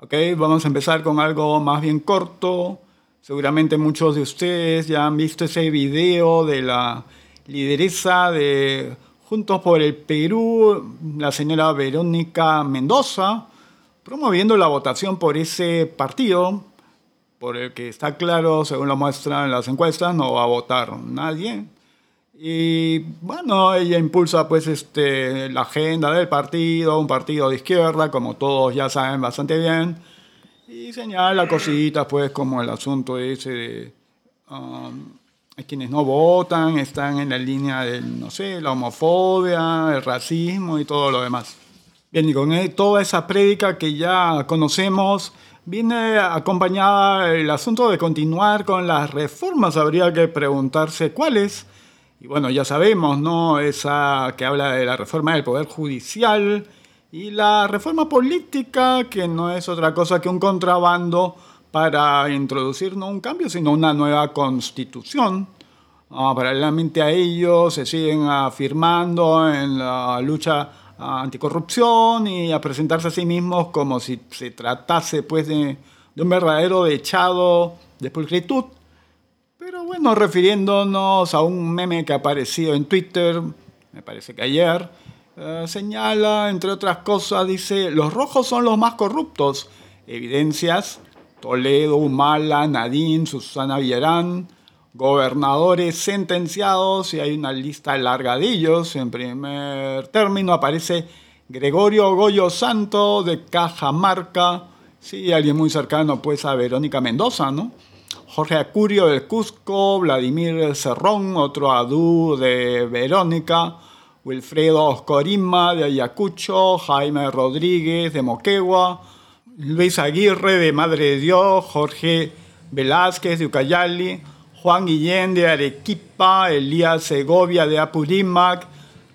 Ok, vamos a empezar con algo más bien corto. Seguramente muchos de ustedes ya han visto ese video de la lideresa de Juntos por el Perú, la señora Verónica Mendoza, promoviendo la votación por ese partido, por el que está claro, según lo muestran las encuestas, no va a votar nadie. Y bueno, ella impulsa pues este, la agenda del partido, un partido de izquierda, como todos ya saben bastante bien, y señala cositas pues como el asunto ese de um, quienes no votan, están en la línea del, no sé, la homofobia, el racismo y todo lo demás. Bien, y con toda esa prédica que ya conocemos, viene acompañada el asunto de continuar con las reformas. Habría que preguntarse cuáles. Y bueno, ya sabemos, ¿no? Esa que habla de la reforma del Poder Judicial y la reforma política, que no es otra cosa que un contrabando para introducir no un cambio, sino una nueva constitución. Ah, paralelamente a ello, se siguen afirmando en la lucha anticorrupción y a presentarse a sí mismos como si se tratase pues, de, un verdadero dechado de pulcritud. Pero bueno, refiriéndonos a un meme que ha aparecido en Twitter, me parece que ayer, eh, señala, entre otras cosas, dice, los rojos son los más corruptos. Evidencias, Toledo, Humala, Nadine, Susana Villarán, gobernadores sentenciados y hay una lista larga de ellos. En primer término aparece Gregorio Goyo Santo de Cajamarca, sí, alguien muy cercano pues a Verónica Mendoza, ¿no? Jorge Acurio del Cusco, Vladimir Cerrón, otro adú de Verónica, Wilfredo Oscorima de Ayacucho, Jaime Rodríguez de Moquegua, Luis Aguirre de Madre de Dios, Jorge Velázquez de Ucayali, Juan Guillén de Arequipa, Elías Segovia de Apurímac,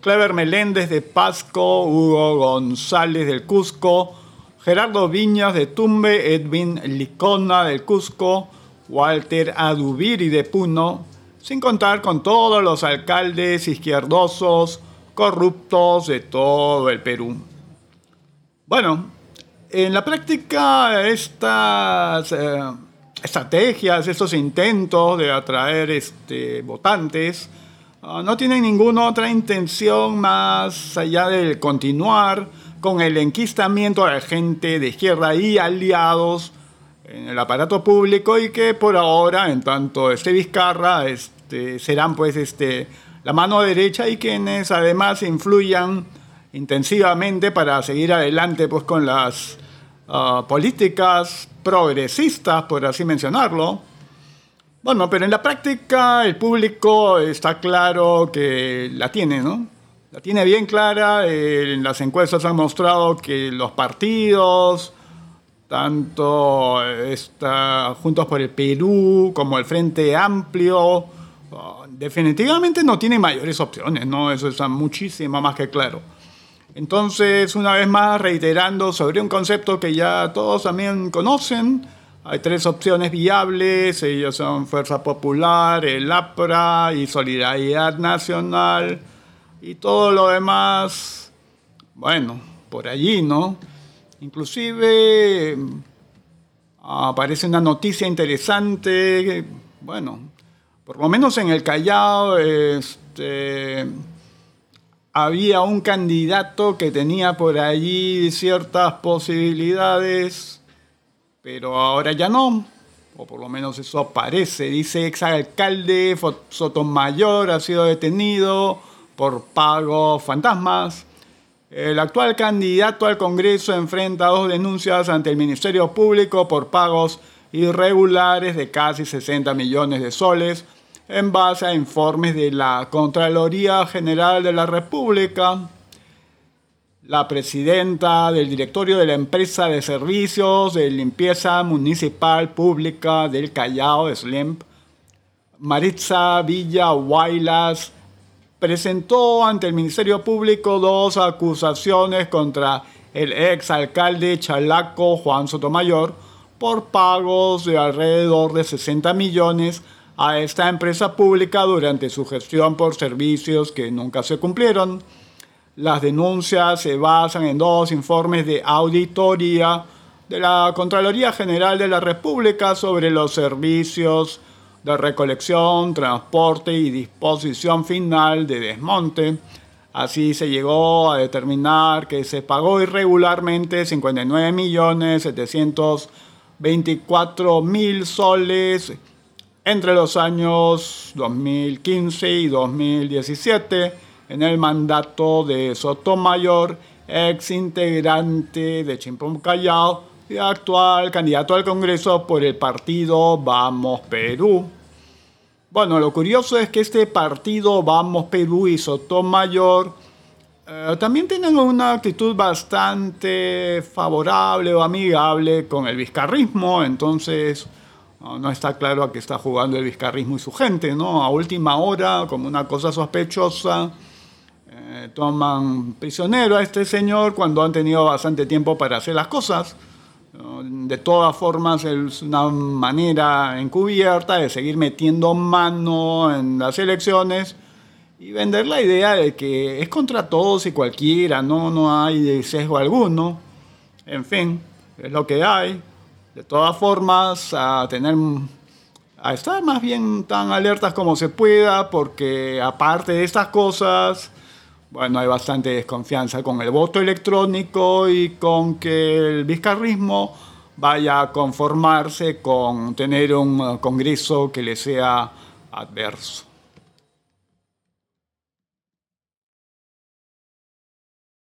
Clever Meléndez de Pasco, Hugo González del Cusco, Gerardo Viñas de Tumbe, Edwin Licona del Cusco, Walter Adubiri de Puno, sin contar con todos los alcaldes izquierdosos, corruptos de todo el Perú. Bueno, en la práctica estas... Eh, estrategias, estos intentos de atraer este, votantes, ah, no tienen ninguna otra intención más allá de continuar con el enquistamiento de gente de izquierda y aliados en el aparato público y que por ahora, en tanto este Vizcarra, este, serán pues este, la mano derecha y quienes además influyan intensivamente para seguir adelante pues con las ah, políticas progresistas, por así mencionarlo. Bueno, pero en la práctica el público está claro que la tiene, ¿no? La tiene bien clara. en las encuestas han mostrado que los partidos, tanto está Juntos por el Perú como el Frente Amplio, definitivamente no tienen mayores opciones, ¿no? Eso está muchísimo más que claro. Entonces, una vez más, reiterando sobre un concepto que ya todos también conocen, hay tres opciones viables, ellos son Fuerza Popular, el APRA y Solidaridad Nacional, y todo lo demás, bueno, por allí, ¿no? Inclusive aparece una noticia interesante, bueno, por lo menos en el Callao, este había un candidato que tenía por allí ciertas posibilidades, pero ahora ya no, o por lo menos eso parece. Dice exalcalde Sotomayor ha sido detenido por pagos fantasmas. El actual candidato al Congreso enfrenta dos denuncias ante el Ministerio Público por pagos irregulares de casi 60 millones de soles en base a informes de la Contraloría General de la República, la presidenta del directorio de la empresa de servicios de limpieza municipal pública del Callao, SLEMP, Maritza Villa Huaylas, presentó ante el Ministerio Público dos acusaciones contra el ex alcalde Chalaco Juan Sotomayor por pagos de alrededor de 60 millones a esta empresa pública durante su gestión por servicios que nunca se cumplieron. Las denuncias se basan en dos informes de auditoría de la Contraloría General de la República sobre los servicios de recolección, transporte y disposición final de desmonte. Así se llegó a determinar que se pagó irregularmente 59.724.000 soles entre los años 2015 y 2017 en el mandato de Sotomayor, ex integrante de Chimpón Callao actual candidato al Congreso por el partido Vamos Perú. Bueno, lo curioso es que este partido Vamos Perú y Sotomayor eh, también tienen una actitud bastante favorable o amigable con el vizcarrismo, entonces no, está claro a qué está jugando el vizcarrismo y su gente, ¿no? A última hora, como una cosa sospechosa, eh, toman prisionero a este señor cuando han tenido bastante tiempo para hacer las cosas. De todas formas, es una manera encubierta de seguir metiendo mano en las elecciones y vender la idea de que es contra todos y cualquiera, no, no hay sesgo alguno. En fin, es lo que hay. De todas formas, a tener a estar más bien tan alertas como se pueda, porque aparte de estas cosas, bueno, hay bastante desconfianza con el voto electrónico y con que el vizcarrismo vaya a conformarse con tener un Congreso que le sea adverso.